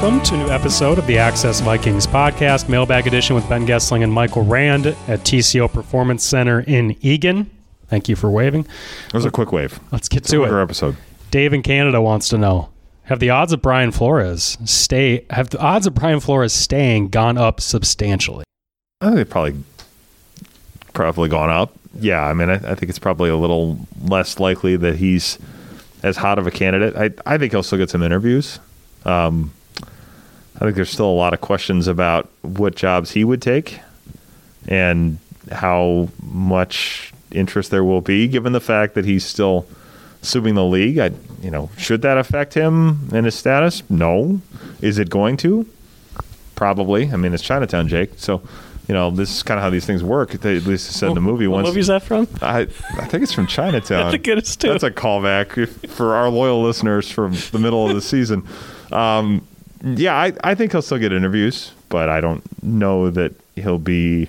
welcome to a new episode of the Access Vikings podcast, mailbag edition with Ben Goessling and Michael Rand at TCO Performance Center in Eagan. Thank you for waving. It was a quick wave. Let's get It's to it. episode. Dave in Canada wants to know: Have the odds of Brian Flores stay? Have the odds of Brian Flores staying gone up substantially? I think they've probably probably gone up. Yeah, I mean, I, I think it's probably a little less likely that he's as hot of a candidate. I I think he'll still get some interviews. Um, I think there's still a lot of questions about what jobs he would take and how much interest there will be, given the fact that he's still suing the league. I, you know, should that affect him and his status? No. Is it going to? Probably. I mean, it's Chinatown, Jake. So, you know, this is kind of how these things work. They at least said in the movie once. What once. movie's that from? I, I think it's from Chinatown. I think it is too. That's a callback if- for our loyal listeners from the middle of the season. Um, yeah, I, I think he'll still get interviews, but I don't know that he'll be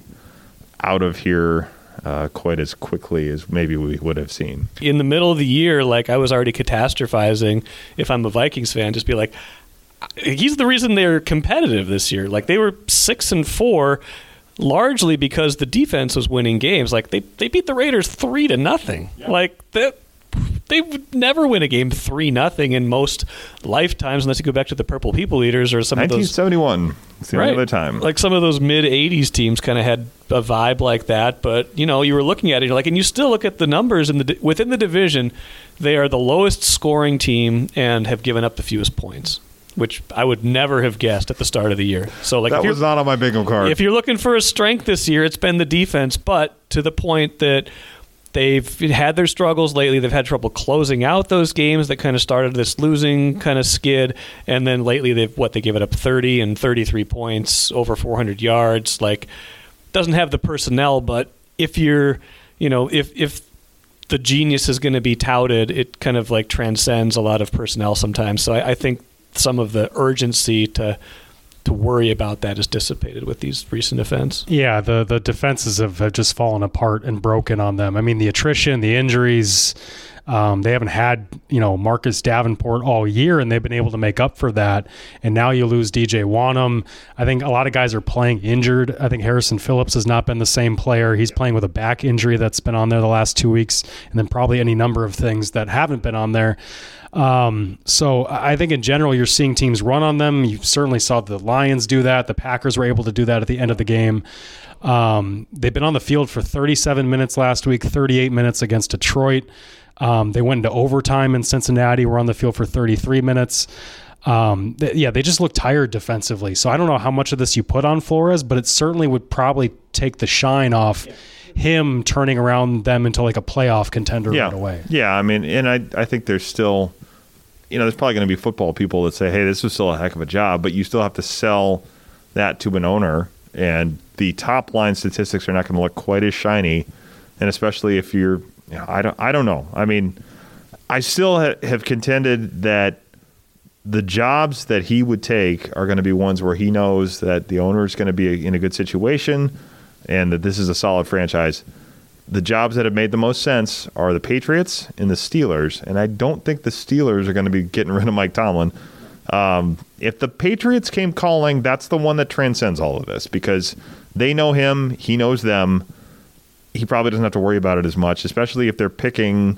out of here uh, quite as quickly as maybe we would have seen. in the middle of the year, like I was already catastrophizing. If I'm a Vikings fan, just be like, he's the reason they're competitive this year. Like they were six and four, largely because the defense was winning games. Like they they beat the Raiders three to nothing. Like that. They would never win a game three nothing in most lifetimes unless you go back to the Purple People Eaters or some of those 1971. It's the only other time. like some of those mid '80s teams kind of had a vibe like that, but you know, you were looking at it, you're like, and you still look at the numbers in the within the division, they are the lowest scoring team and have given up the fewest points, which I would never have guessed at the start of the year. So, like, that was not on my bingo card. if you're looking for a strength this year, it's been the defense, but to the point that. They've had their struggles lately. They've had trouble closing out those games that kind of started this losing kind of skid, and then lately they've what they give it up thirty and thirty three points, over four hundred yards. Like doesn't have the personnel, but if you're, you know, if if the genius is going to be touted, it kind of like transcends a lot of personnel sometimes. So I, I think some of the urgency to to worry about that is dissipated with these recent events. Yeah, the the defenses have, have just fallen apart and broken on them. I mean, the attrition, the injuries, um, they haven't had you know Marcus Davenport all year, and they've been able to make up for that. And now you lose DJ Wonnum. I think a lot of guys are playing injured. I think Harrison Phillips has not been the same player. He's playing with a back injury that's been on there the last two weeks, and then probably any number of things that haven't been on there. Um, so I think in general, you're seeing teams run on them. You certainly saw the Lions do that. The Packers were able to do that at the end of the game. Um, they've been on the field for 37 minutes last week, 38 minutes against Detroit. Um, they went into overtime in Cincinnati. Were on the field for 33 minutes. Um, th- yeah, they just look tired defensively. So I don't know how much of this you put on Flores, but it certainly would probably take the shine off him turning around them into like a playoff contender yeah. right away. Yeah, I mean, and I I think there's still, you know, there's probably going to be football people that say, hey, this was still a heck of a job, but you still have to sell that to an owner, and the top line statistics are not going to look quite as shiny, and especially if you're, know, I don't I don't know. I mean, I still ha- have contended that the jobs that he would take are going to be ones where he knows that the owner is going to be in a good situation and that this is a solid franchise. The jobs that have made the most sense are the Patriots and the Steelers, and I don't think the Steelers are going to be getting rid of Mike Tomlin. Um, if the Patriots came calling, that's the one that transcends all of this because they know him, he knows them. He probably doesn't have to worry about it as much, especially if they're picking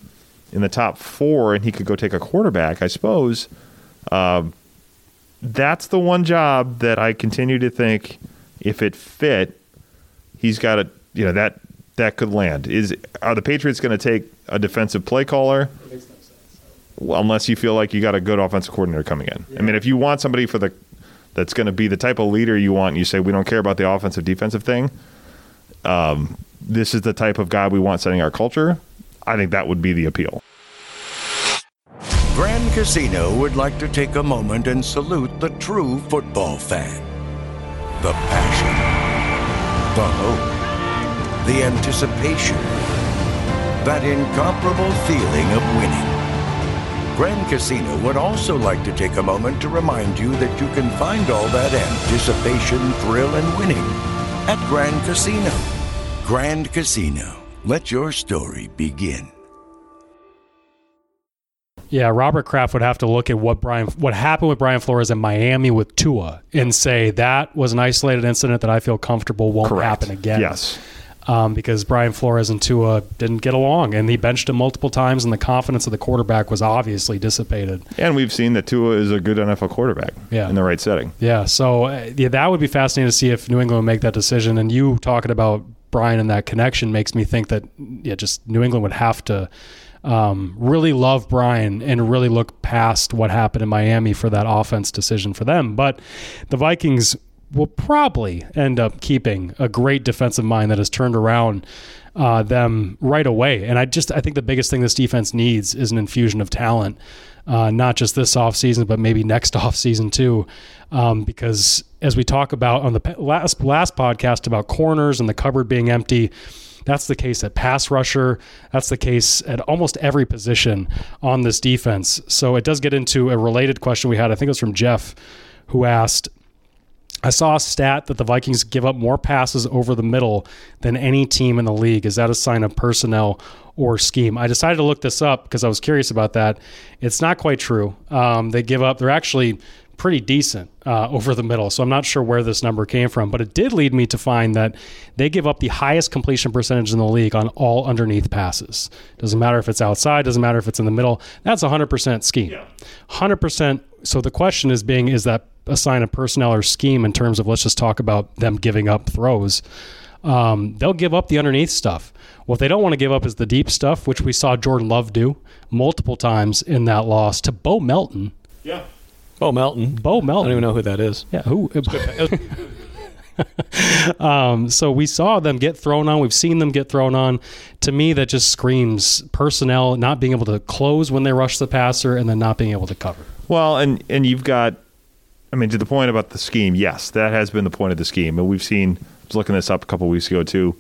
in the top four and he could go take a quarterback, I suppose. Uh, that's the one job that I continue to think if it fit, he's got a you know that that could land. Is are the Patriots going to take a defensive play caller? Well, unless you feel like you got a good offensive coordinator coming in. I mean, if you want somebody for the that's going to be the type of leader you want, and you say we don't care about the offensive defensive thing. Um, this is the type of guy we want setting our culture. I think that would be the appeal. Grand Casino would like to take a moment and salute the true football fan. The passion, the hope, the anticipation, that incomparable feeling of winning. Grand Casino would also like to take a moment to remind you that you can find all that anticipation, thrill, and winning at Grand Casino. Grand Casino. Let your story begin. Yeah, Robert Kraft would have to look at what Brian, what happened with Brian Flores in Miami with Tua, and say that was an isolated incident that I feel comfortable won't Correct. happen again. Yes. um, because Brian Flores and Tua didn't get along, and he benched him multiple times, and the confidence of the quarterback was obviously dissipated. And we've seen that Tua is a good NFL quarterback Yeah. in the right setting. Yeah, so uh, yeah, that would be fascinating to see if New England would make that decision. And you talking about Brian and that connection makes me think that yeah, just New England would have to um, really love Brian and really look past what happened in Miami for that offense decision for them. But the Vikings will probably end up keeping a great defensive mind that has turned around uh, them right away. And I just I think the biggest thing this defense needs is an infusion of talent, uh, not just this offseason, but maybe next offseason too. Um, because as we talk about on the last last podcast about corners and the cupboard being empty, that's the case at pass rusher. That's the case at almost every position on this defense. So it does get into a related question we had. I think it was from Jeff, who asked. I saw a stat that the Vikings give up more passes over the middle than any team in the league. Is that a sign of personnel or scheme? I decided to look this up because I was curious about that. It's not quite true. Um, they give up, they're actually pretty decent uh, over the middle. So I'm not sure where this number came from, but it did lead me to find that they give up the highest completion percentage in the league on all underneath passes. Doesn't matter if it's outside, doesn't matter if it's in the middle. That's 100% scheme. 100%. So the question is being, is that a personnel or scheme in terms of let's just talk about them giving up throws? Um, they'll give up the underneath stuff. What they don't want to give up is the deep stuff, which we saw Jordan Love do multiple times in that loss to Bo Melton. Yeah. Bo Melton. Bo Melton. I don't even know who that is. Yeah, who? um, so we saw them get thrown on. We've seen them get thrown on. To me, that just screams personnel not being able to close when they rush the passer and then not being able to cover. Well, and and you've got, I mean, to the point about the scheme. Yes, that has been the point of the scheme, and we've seen. I was looking this up a couple weeks ago too.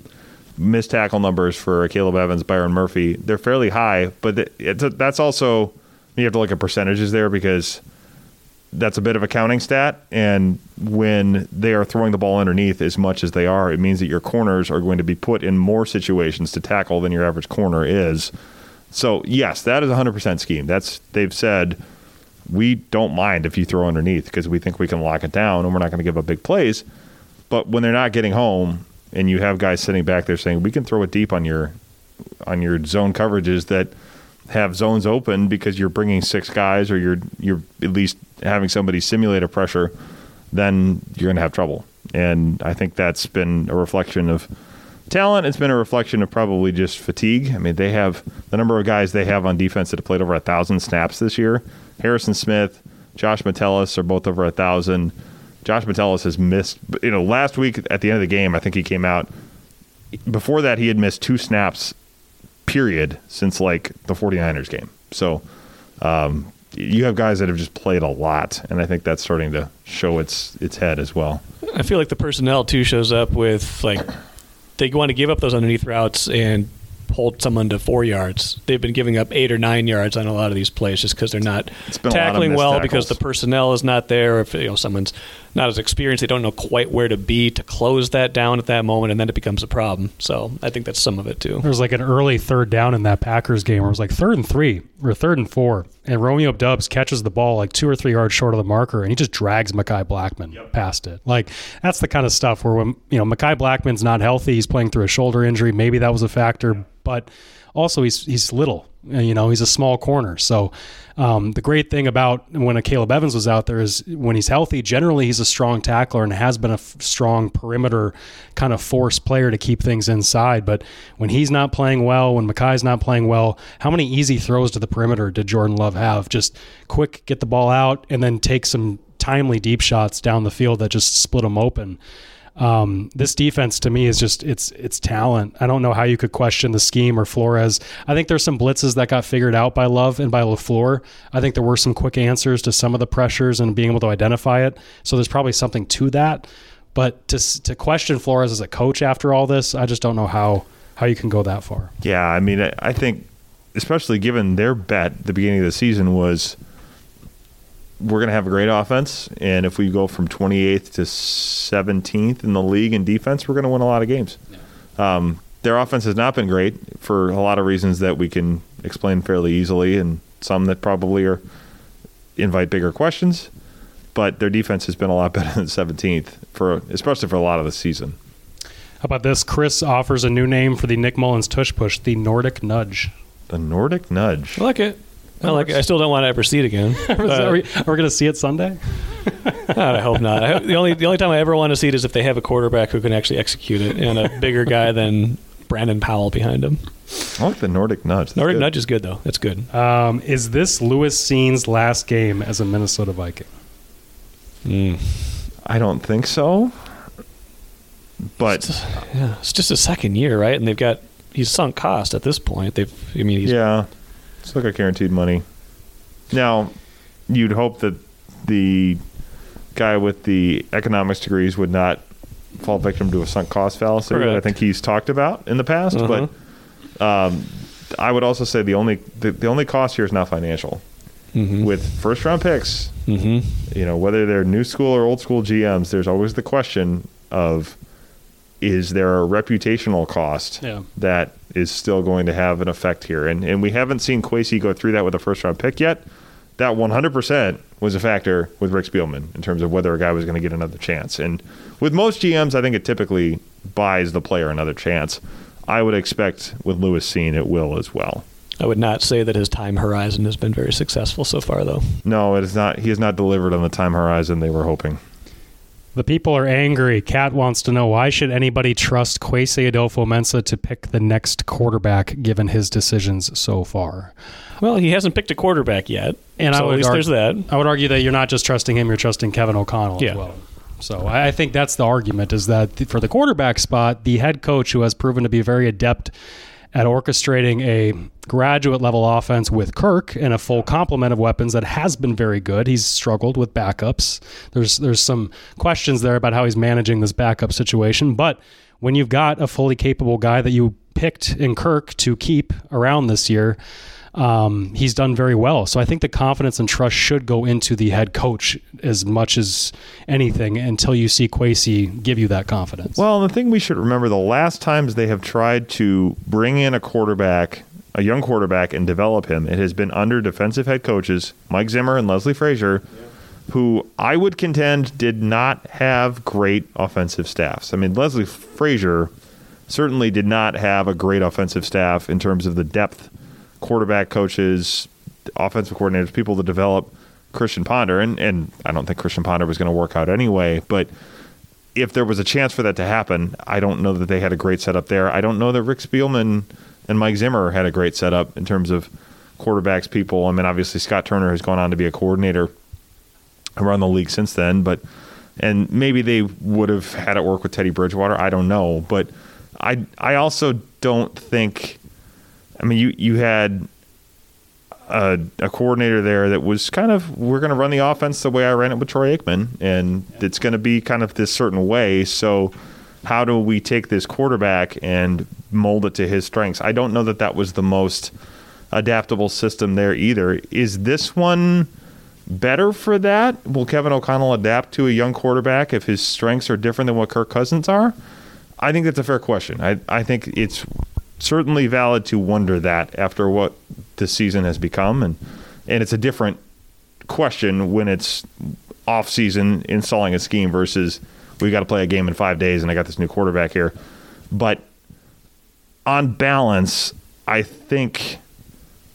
Missed tackle numbers for Caleb Evans, Byron Murphy. They're fairly high, but a, that's also you have to look at percentages there because that's a bit of a counting stat. And when they are throwing the ball underneath as much as they are, it means that your corners are going to be put in more situations to tackle than your average corner is. So yes, that is 100% scheme. That's they've said we don't mind if you throw underneath because we think we can lock it down and we're not going to give up big plays. But when they're not getting home and you have guys sitting back there saying we can throw it deep on your on your zone coverages that have zones open because you're bringing six guys or you're you're at least having somebody simulate a pressure, then you're going to have trouble. And I think that's been a reflection of talent. It's been a reflection of probably just fatigue. I mean, they have the number of guys they have on defense that have played over a thousand snaps this year. Harrison Smith, Josh Metellus are both over a thousand. Josh Metellus has missed, you know, last week at the end of the game, I think he came out. Before that, he had missed two snaps, period, since like the 49ers game. So um, you have guys that have just played a lot, and I think that's starting to show its its head as well. I feel like the personnel too shows up with like they want to give up those underneath routes and hold someone to four yards. They've been giving up eight or nine yards on a lot of these plays just because they're not It's been a lot of tackling well because the personnel is not there. If you know someone's not as experienced, they don't know quite where to be to close that down at that moment, and then it becomes a problem. So I think that's some of it too. There was like an early third down in that Packers game where it was like third and three or third and four, and Romeo Doubs catches the ball like two or three yards short of the marker, and he just drags Mekhi Blackmon past it. Like that's the kind of stuff where when you know Mekhi Blackmon's not healthy, he's playing through a shoulder injury. Maybe that was a factor, but also he's he's little. Uh, You know, he's a small corner. So um, the great thing about when Akayleb Evans was out there is when he's healthy, generally he's a strong tackler and has been a f- strong perimeter kind of force player to keep things inside. But when he's not playing well, when Mekhi's not playing well, how many easy throws to the perimeter did Jordan Love have? Just quick, get the ball out, and then take some timely deep shots down the field that just split them open. Um, this defense to me is just it's it's talent. I don't know how you could question the scheme or Flores. I think there's some blitzes that got figured out by Love and by LaFleur. I think there were some quick answers to some of the pressures and being able to identify it. So there's probably something to that. But to to question Flores as a coach after all this, I just don't know how how you can go that far. Yeah, I mean, I- think, especially given their bet the beginning of the season was we're going to have a great offense, and if we go from 28th to 17th in the league in defense, we're going to win a lot of games. Um, their offense has not been great for a lot of reasons that we can explain fairly easily, and some that probably are invite bigger questions. But their defense has been a lot better than 17th for, especially for a lot of the season. How about this? Chris offers a new name for the Nick Mullens tush push, the Nordic Nudge. The Nordic Nudge. I like it. I like. I still don't want to ever see it again. are we, Uh, we going to see it Sunday? I hope not. I hope, the only the only time I ever want to see it is if they have a quarterback who can actually execute it and a bigger guy than Brandon Powell behind him. I like the Nordic Nudge. That's Nordic good. Nudge is good though. That's good. Um, is this Lewis Cine's last game as a Minnesota Viking? I don't think so. But Yeah, it's just a second year, right? And they've got he's sunk cost at this point. They've I mean he's yeah, it's like a guaranteed money. Now, you'd hope that the guy with the economics degrees would not fall victim to a sunk cost fallacy that I think he's talked about in the past. Uh-huh. But um, I would also say the only the, the only cost here is not financial. Mhm. With first round picks, Mhm. you know whether they're new school or old school GMs, there's always the question of is there a reputational cost Yeah. that is still going to have an effect here? And and we haven't seen Kwesi go through that with a first round pick yet. That 100% was a factor with Rick Spielman in terms of whether a guy was going to get another chance. And with most GMs, I think it typically buys the player another chance. I would expect with Lewis Cine it will as well. I would not say that his time horizon has been very successful so far though. No, it is not. He has not delivered on the time horizon they were hoping. The people are angry. Kat wants to know why should anybody trust Kwesi Adofo-Mensah to pick the next quarterback given his decisions so far? Well, he hasn't picked a quarterback yet. And I so would at least there's that. I would argue that you're not just trusting him; you're trusting Kevin O'Connell Yeah. as well. So I I think that's the argument: is that for the quarterback spot, the head coach who has proven to be very adept at orchestrating a graduate level offense with Kirk and a full complement of weapons that has been very good. He's struggled with backups. There's there's some questions there about how he's managing this backup situation, but when you've got a fully capable guy that you picked in Kirk to keep around this year, um, he's done very well. So I think the confidence and trust should go into the head coach as much as anything until you see Kwesi give you that confidence. Well, the thing we should remember the last times they have tried to bring in a quarterback, a young quarterback, and develop him, it has been under defensive head coaches Mike Zimmer and Leslie Frazier, who I would contend did not have great offensive staffs. I mean, Leslie Frazier certainly did not have a great offensive staff in terms of the depth quarterback coaches, offensive coordinators, people to develop Christian Ponder. And, and I don't think Christian Ponder was going to work out anyway, but if there was a chance for that to happen, I don't know that they had a great setup there. I don't know that Rick Spielman and Mike Zimmer had a great setup in terms of quarterbacks, people. I mean, obviously Scott Turner has gone on to be a coordinator around the league since then, but and maybe they would have had it work with Teddy Bridgewater. I don't know, but I I also don't think. I mean, you you had a, a coordinator there that was kind of we're going to run the offense the way I ran it with Troy Aikman, and it's going to be kind of this certain way. So, how do we take this quarterback and mold it to his strengths? I don't know that that was the most adaptable system there either. Is this one better for that? Will Kevin O'Connell adapt to a young quarterback if his strengths are different than what Kirk Cousins are? I think that's a fair question. I, I think it's certainly valid to wonder that after what the season has become, and and it's a different question when it's off season installing a scheme versus we got to play a game in five days and I got this new quarterback here. But on balance, I think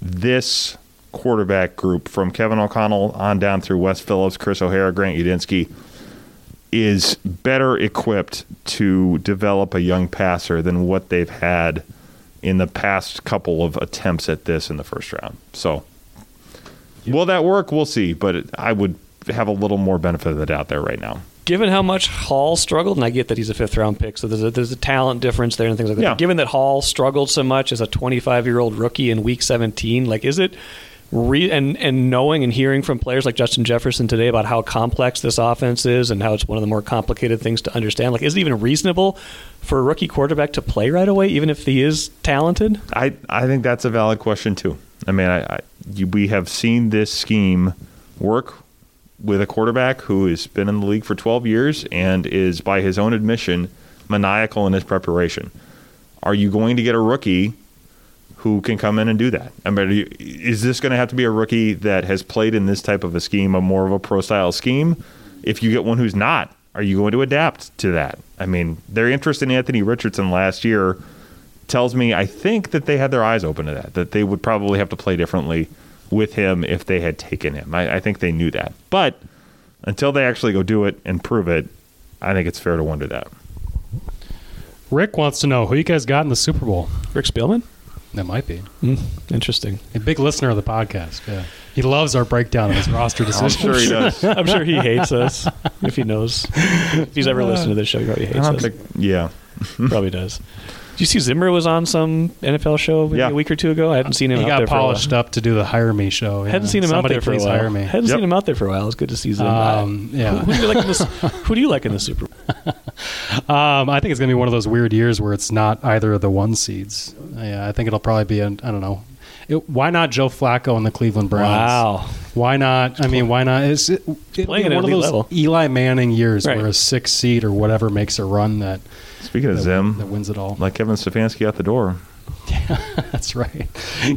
this quarterback group from Kevin O'Connell on down through Wes Phillips, Chris O'Hara, Grant Udinski is better equipped to develop a young passer than what they've had in the past couple of attempts at this in the first round. So, will that work? We'll see. But it, I would have a little more benefit of the doubt there right now. Given how much Hall struggled, and I get that he's a fifth round pick, so there's a, there's a talent difference there and things like that. Yeah. Given that Hall struggled so much as a 25 year old rookie in week 17, like is it re- and and knowing and hearing from players like Justin Jefferson today about how complex this offense is and how it's one of the more complicated things to understand, like is it even reasonable for a rookie quarterback to play right away, even if he is talented? I, I think that's a valid question too. I mean, I, I we have seen this scheme work with a quarterback who has been in the league for 12 years and is, by his own admission, maniacal in his preparation. Are you going to get a rookie who can come in and do that. I mean, is this going to have to be a rookie that has played in this type of a scheme, a more of a pro style scheme? If you get one who's not, are you going to adapt to that? I mean, their interest in Anthony Richardson last year tells me I think that they had their eyes open to that, that they would probably have to play differently with him if they had taken him. I, I think they knew that. But until they actually go do it and prove it, I think it's fair to wonder that. Rick wants to know who you guys got in the Super Bowl. Rick Spielman. That might be Interesting. a big listener of the podcast. Yeah, he loves our breakdown of his roster decisions. I'm sure he does. I'm sure he hates us if he knows. If he's ever listened to this show, he probably I hates don't us. think, yeah. Probably does. Did you see Zimmer was on some NFL show maybe Yeah. a week or two ago? I hadn't seen him He out got there polished for a while. up to do the Hire Me show. yeah. Hadn't seen him Somebody out there for a while. hire me. Hadn't Yep. seen him out there for a while. It's good to see Zimmer. Um, yeah. who do you like in this? Who do you like in the Super Bowl? Um, I think it's going to be one of those weird years where it's not either of the one seeds. Yeah, I think it'll probably be an I don't know. It, why not Joe Flacco and the Cleveland Browns? Wow. Why not? I mean, why not? It's it, it'll be Playing at one of those level. Eli Manning years Right. where a six seed or whatever makes a run that Speaking of that, Zim, that wins it all. like Kevin Stefanski out the door. Yeah, that's right.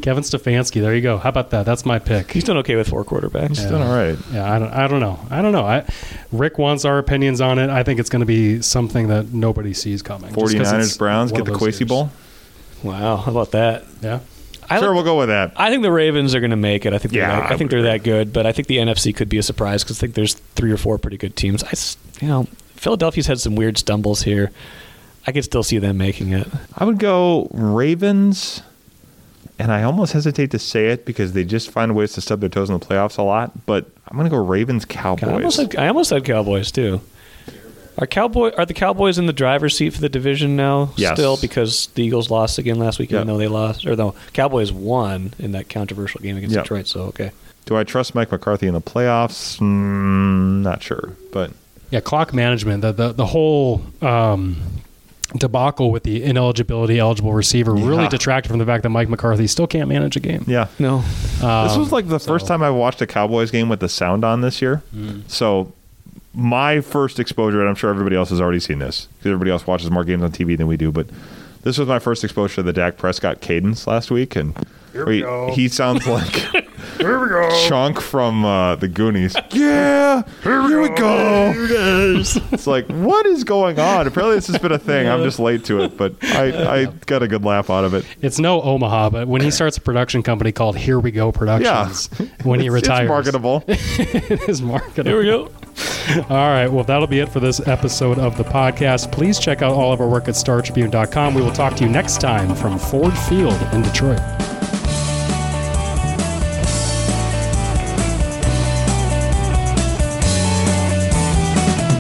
Kevin Stefanski. There you go. How about that? That's my pick. He's done okay with four quarterbacks. He's done all right. Yeah, I don't. I don't know. I don't know. I, Rick wants our opinions on it. I think it's going to be something that nobody sees coming. just 'cause 49ers, Browns get the of those Bowl. Wow. How about that? Yeah. I Sure, like- we'll go with that. I think the Ravens are going to make it. I think they're Yeah, that, I I think they're that good, but I think the NFC could be a surprise because I think there's three or four pretty good teams. I, you know, Philadelphia's had some weird stumbles here. I could still see them making it. I would go Ravens, and I almost hesitate to say it because they just find ways to stub their toes in the playoffs a lot. But I'm going to go Ravens Cowboys. I almost, said, I almost said Cowboys too. Are Cowboy are the Cowboys in the driver's seat for the division now? Yes. Still because the Eagles lost again last week, even Yeah. though they lost, or no, Cowboys won in that controversial game against Yeah. Detroit. So okay, Do I trust Mike McCarthy in the playoffs? Mm, not sure, but Yeah, clock management. The the, the whole um, debacle with the ineligibility eligible receiver really detracted from the fact that Mike McCarthy still can't manage a game. yeah. no, This Um, was like the first time I watched a Cowboys game with the sound on this year. So my first exposure, and I'm sure everybody else has already seen this because everybody else watches more games on TV than we do, but this was my first exposure to the Dak Prescott cadence last week, and he, he sounds like Here we go. Chunk from uh, the Goonies. Yeah, here, we go. It's like, what is going on? Apparently, this has been a thing. I'm just late to it, but I, I got a good laugh out of it. It's no Omaha, but when he starts a production company called Here We Go Productions, when he It's- retires, it's marketable. it is marketable. here we go. All right. Well, that'll be it for this episode of the podcast. Please check out all of our work at StarTribune.com. We will talk to you next time from Ford Field in Detroit.